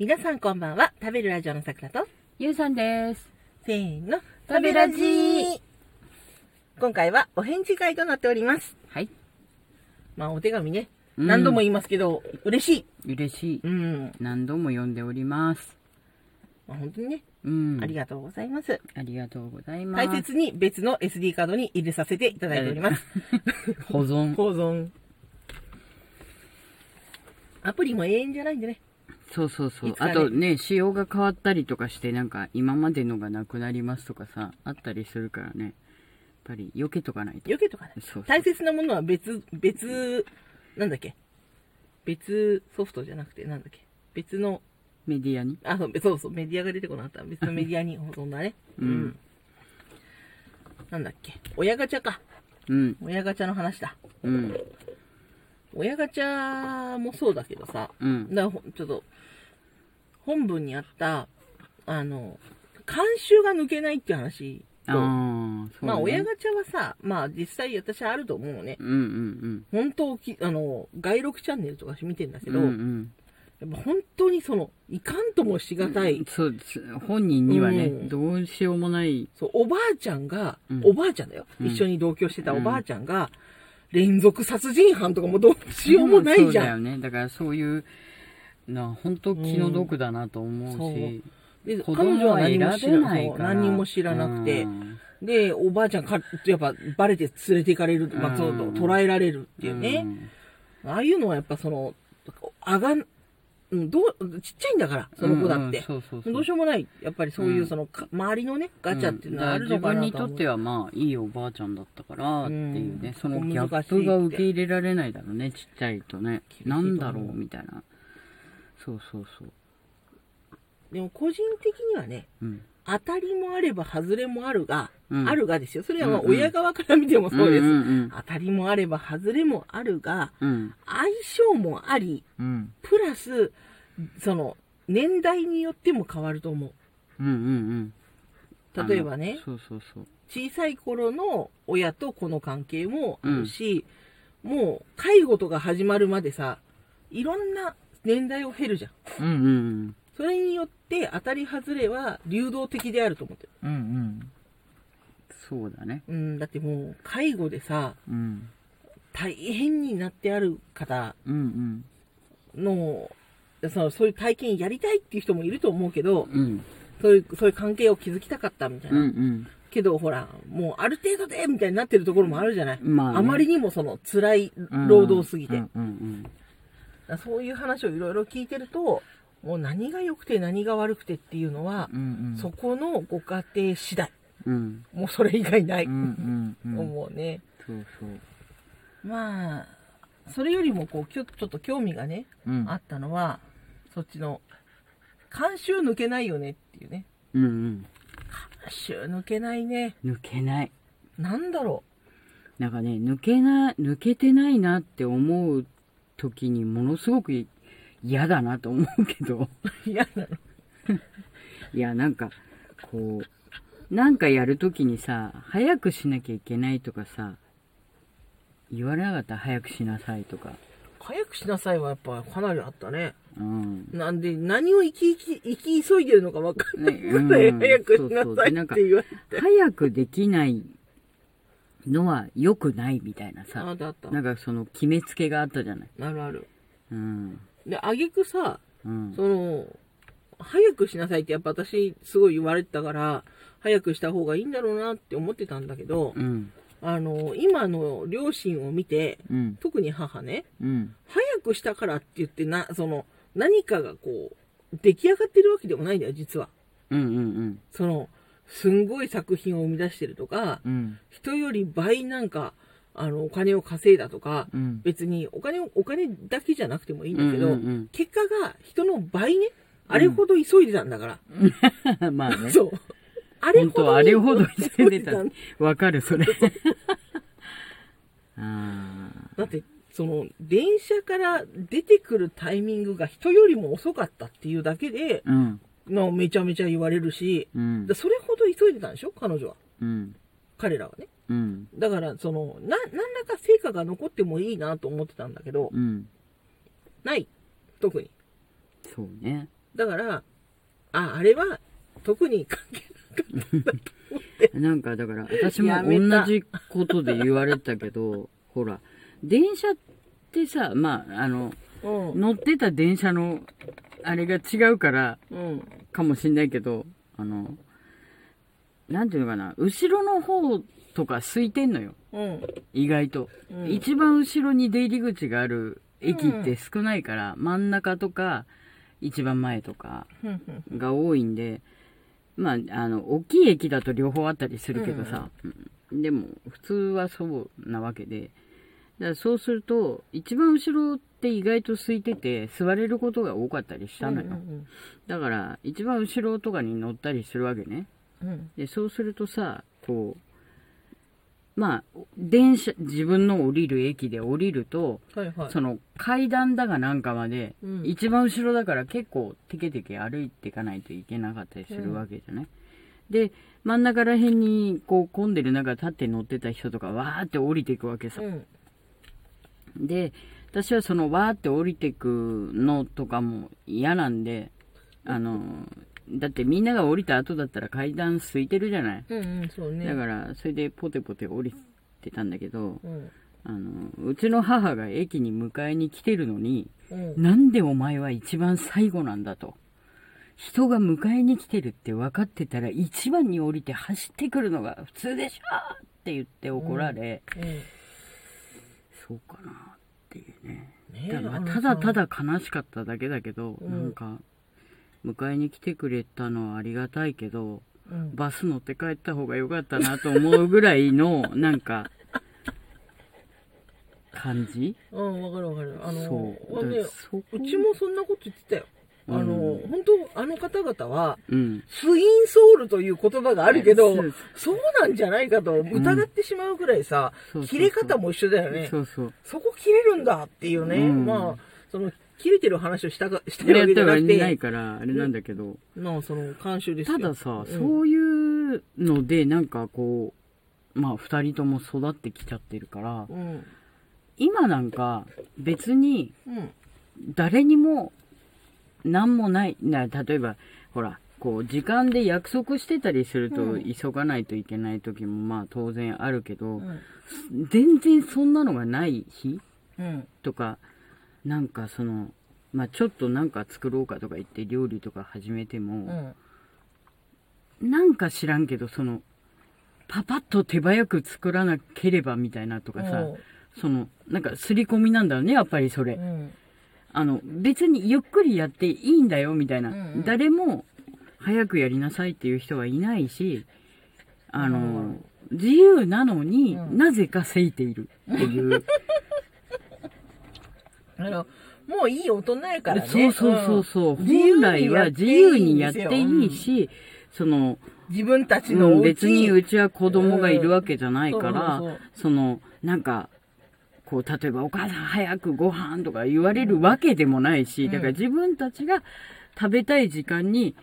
皆さんこんばんは。食べるラジオのさくらと、ゆうさんです。せーの、食べラジ今回はお返事会となっております。はい。まあお手紙ね、うん何度も言いますけど、嬉しい。嬉しい。うん。何度も読んでおります。まあ、本当にね、うん。ありがとうございます。ありがとうございます。大切に別の SD カードに入れさせていただいております。保存。保存。アプリも永遠じゃないんでね。そうそうそうあとね、仕様が変わったりとかして、なんか今までのがなくなりますとかさ、あったりするからね。やっぱり避けとかないと。避けとかね。そうそう大切なものは別、別、なんだっけ？別ソフトじゃなくて、なんだっけ？別の、メディアに？あ、そうそうそう、メディアが出てこなかった。別のメディアに保存だね。うんなんだっけ？親ガチャか。うん。親ガチャの話だ。うん。親ガチャもそうだけどさ、うん。だからほちょっと、本文にあった、あの、監修が抜けないっていう話と、あね。まあ親ガチャはさ、まあ実際私あると思うのね。うんうん本当き、あの、外録チャンネルとか見てんだけうん。ど、うんうん。やっぱ本当にその、いかんともしがたい、そうです。本人にはね、うんどうしようもない。そう、おばあちゃんが、うんおばあちゃんだよ、うん一緒に同居してたおばあちゃんが、連続殺人犯とかもどうしようもないじゃん。そうだよね。だからそういう、な、本当気の毒だなと思うし。で、子彼女供はは何も知ら選べないから。何も知らなくてう、ん。で、おばあちゃんか、やっぱバレて連れて行かれる、まあ、そううん捉えられるっていうね。ああいうのはやっぱその、あがん、うん、どう、ちっちゃいんだから、その子だって。どうしようもない。やっぱりそういううん。その、か周りのね、ガチャっていうのはあるのかな自分にとってはまあいいおばあちゃんだったからっていうね、うん。そのギャップが受け入れられないだろうねちっちゃいとね。なんだろうみたいなそうそうそう。でも個人的にはね、うん。当たりもあれば外れもあるが、うん。あるがですよ。それはまあうんうん。親側から見てもそうです。んうん当たりもあれば外れもあるが、うん。相性もあり、うん。プラス、その、年代によっても変わると思う。うんうんうん。例えばね小さい頃の親と子の関係もあるし、もう介護とか始まるまでさ、いろんな年代を経るじゃん。うんうんそれによって当たり外れは流動的であると思ってる。うんうんうんそうだねうん、だってもう介護でさ、うん大変になってある方うんの、そのそういう体験やりたいっていう人もいると思うけど、うんうんそういう、そういう関係を築きたかったみたいうんうな。んけど、ほら、もうある程度でみたいになってるところもあるじゃない。まあねあまりにもその辛い労働すぎて。うんうんそういう話をいろいろ聞いてると、もう何が良くて何が悪くてっていうのはうんう、んうんそこのご家庭次第。うんもうそれ以外ない。うんうんうん思うね。そうそうまあ、それよりもこう、ちょっと興味がね、うんあったのは、そっちの、監修抜けないよねっていうね。うんうん監修抜けないね。抜けないなんだろなんかね抜けな抜けてないなって思う時にものすごく嫌だなと思うけどう。嫌なの？いやなんかこうなんかやる時にさ早くしなきゃいけないとかさ言われなかった？早くしなさいとか早くしなさいはやっぱかなりあったね。うんなんで、何を生き生き、生き急いでるのか分かんないねぐらいうん早くしなさいって言われて。早くできないのは良くないみたいなあさ。あったあった。なんかその決めつけがあったじゃない。あるある。うん。で、あげくさ、うん。その、早くしなさいってやっぱ私すごい言われてたから、早くした方がいいんだろうなって思ってたんだけど、うん。あの、今の両親を見て、うん。特に母ね、うん。早くしたからって言ってな、その、何かがこう、出来上がってるわけでもないんだよ、実は。うんうん。その、すんごい作品を生み出してるとか、うん人より倍なんか、あの、お金を稼いだとか、うん別にお金を、お金だけじゃなくてもいいんだけど、うんうんうん結果が人の倍ね、あれほど急いでたんだから。まあね。そう。あれほどあれほど急いでた。わかる、それ。あだって、その、電車から出てくるタイミングが人よりも遅かったっていうだけで、ーうん。のめちゃめちゃ言われるし、うんだ。それほど急いでたんでしょ？彼女は。うん。彼らはね。うん。だから、その、な、何らか成果が残ってもいいなと思ってたんだけど、うん。ない。特に。そうね。だから、あ、あれは特に関係なかったんだと思って。なんかだから、私も同じことで言われたけど、ほら、電車ってさ、まあ、あの、うん。乗ってた電車の、あれが違うから、うん。かもしんないけど、あの、なんていうのかな、後ろの方とか空いてんのよ。うん。意外と。うん。一番後ろに出入り口がある駅って少ないから、真ん中とか、一番前とかうんうん。が多いんで、まあ、あの、大きい駅だと両方あったりするけどさ、うん。でも、普通はそうなわけで、だからそうすると、一番後ろって意外と空いてて、座れることが多かったりしたのよ。うんだから、一番後ろとかに乗ったりするわけね。うんで、そうするとさ、こう、まあ、電車、自分の降りる駅で降りると、はいはい。その階段だがなんかまで、うん一番後ろだから結構テケテケ歩いていかないといけなかったりするわけじゃない、で、真ん中ら辺にこう混んでる中立って乗ってた人とかわーって降りていくわけさ。うん。で、私はそのわーって降りていくのとかも嫌なんで、あの、だってみんなが降りた後だったら階段空いてるじゃない？うんうん、そうね。だから、それでポテポテ降りてたんだけど、うん。あの、うちの母が駅に迎えに来てるのに、うん。なんでお前は一番最後なんだと。人が迎えに来てるって分かってたら一番に降りて走ってくるのが普通でしょって言って怒られ、うんそうかなっていうね。ねえだただただ悲しかっただけだけど、うんなんか、迎えに来てくれたのはありがたいけど、うんバス乗って帰った方が良かったなと思うぐらいの、なんか、感じ？うん、わかるわかる。あの、そう。ねうちもそんなこと言ってたよ。あの、うん本当あの方々は、うん。スインソールという言葉があるけどそう、なんじゃないかと疑ってしまうぐらいさ、切れ方も一緒だよね。そうそう。そこ切れるんだっていうね。うんまあ、その、切れてる話をしたか、したいやわけじゃなくったらないて、から、あれなんだけど、なあ、その、監修ですよたださ、うんそういうので、なんかこう、まあ、二人とも育ってきちゃってるから、うん。今なんか、別に、うん。誰にも、何もない。な例えば、ほら、こう、時間で約束してたりすると、うん急がないといけない時も、まあ、当然あるけど、うん。全然そんなのがない日うん。とか、なんかその、まあ、ちょっとなんか作ろうかとか言って料理とか始めても、うん。なんか知らんけど、その、パパッと手早く作らなければみたいなとかさ、その、なんか刷り込みなんだよね、やっぱりそれ。うん。あの、別にゆっくりやっていいんだよ、みたいな。うんうん誰も早くやりなさいっていう人はいないし、あの、うん自由なのに、うんなぜかせいているっていう。あの、もういい大人やからね。そうそうそうそう。ん本来は自由にやっていいうんし、その、自分たちうん、の別にうちは子供がいるわけじゃないから、うんそうそうその、なんか、こう、例えばお母さん早くご飯とか言われるわけでもないし、うん。だから自分たちが食べたい時間に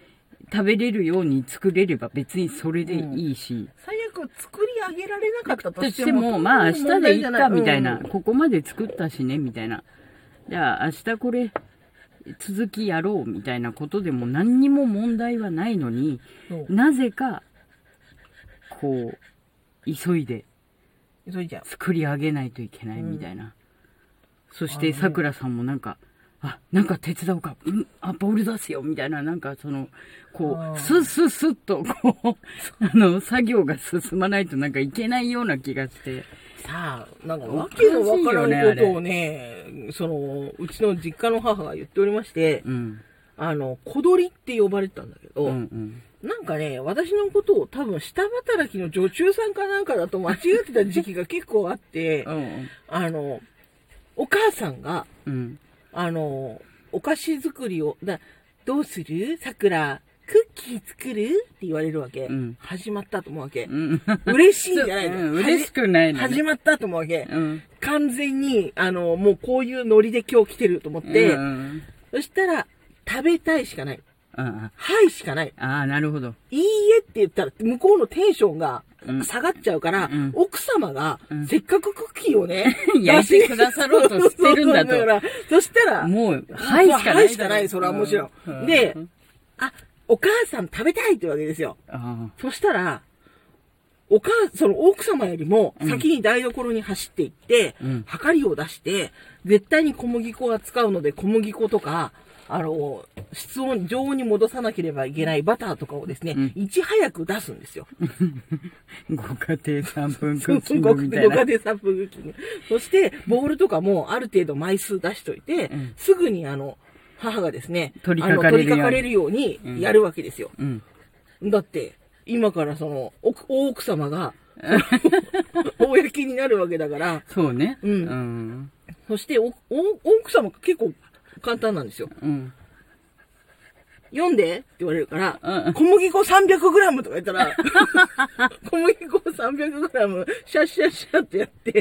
食べれるように作れれば別にそれでいいし、最悪作り上げられなかったととしてても、まあ明日でいいかみたいな、うん。ここまで作ったしね、みたいな。じゃあ明日これ、続きやろうみたいなことでも何にも問題はないのに、なぜか、こう、急いでそれじゃ作り上げないといけないみたいな。そして、さくらさんもなんか、あ、なんか手伝おうか、うん、あ、ボール出すよ、みたいな、なんかその、こう、スッスッスッと、こう、あの、作業が進まないとなんかいけないような気がして。さあ、なんかわけのわからんことをね、その、うちの実家の母が言っておりまして、うん。あの、小鳥って呼ばれてたんだけど、うんうん。なんかね、私のことを多分下働きの女中さんかなんかだと間違ってた時期が結構あって う、んあの、お母さんが、うん。あの、お菓子作りを、だどうする？桜、クッキー作る？って言われるわけ。うん始まったと思うわけ。うん。嬉しいんじゃないの、うん嬉しくないのね始まったと思うわけ。うん。完全に、あの、もうこういうノリで今日来てると思って、うん。そしたら、食べたいしかない。あはいしかない。あ、なるほど。いいえって言ったら、向こうのテンションがうん下がっちゃうから、うん奥様がうん、せっかくクッキーをね、焼いてくださろうとしてるんだとそうそうそうそしたら、もう、はいしかない。はいしかない、それはもちろうんん。で、あ、お母さん食べたいってわけですよ。あそしたら、お母、その奥様よりも先に台所に走っていって、うんはかりを出して、絶対に小麦粉は使うので小麦粉とか、あの、室温、常温に戻さなければいけないバターとかをですね、うんいち早く出すんですよ。ご家庭3分クッキンごグみたいな。ご家庭サンプルクッキング。そして、ボールとかもある程度枚数出しといて、うんすぐにあの、母がですね、取り掛かれるようにあの取り掛かれるようにやるわけですよ。うん。だって、今からその、奥大奥様が、公になるわけだから、そうね。うんうん。そしてお、お奥様結構簡単なんですよ。うん。読んでって言われるから、うん小麦粉 300g とか言ったら、小麦粉 300g シャッシャッシャッってやって、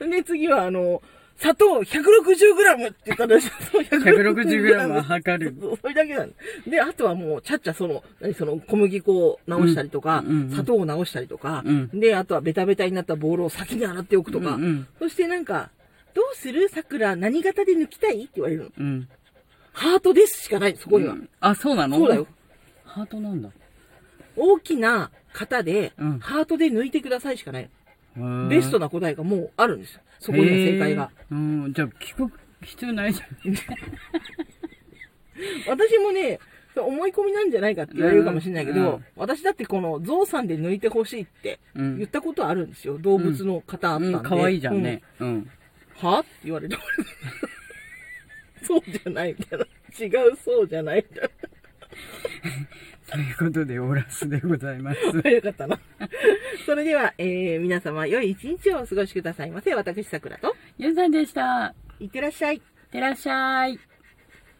で、次はあの、砂糖 160g って言ったら、そう 160g は測る。それだけなんです。で、あとはもう、ちゃっちゃその、何その、小麦粉を直したりとか、うん砂糖を直したりとか、うんで、あとはベタベタになったボールを先に洗っておくとか、うんうんそしてなんか、どうする？桜何型で抜きたい？って言われるの。うん。ハートですしかない、そこには。あ、そうなの？そうだよ。。ハートなんだ。大きな型で、うんハートで抜いてくださいしかない。ベストな答えがもうあるんですよ。そこには正解が。。うん。じゃあ、聞く必要ないじゃん。私もね、思い込みなんじゃないかって言われるかもしれないけど、うん私だってこのゾウさんで抜いてほしいってうん言ったことあるんですよ。動物の型あったんで。うん、かわいいじゃんね。うん。うん。は？って言われて。そうじゃないみたいな。違うそうじゃないみたいということで、オラスでございます。な。よかったな。それでは、えー、皆様良い一日をお過ごしくださいませ。私、さくらと、ゆうさんでした。いってらっしゃい。いってらっしゃい。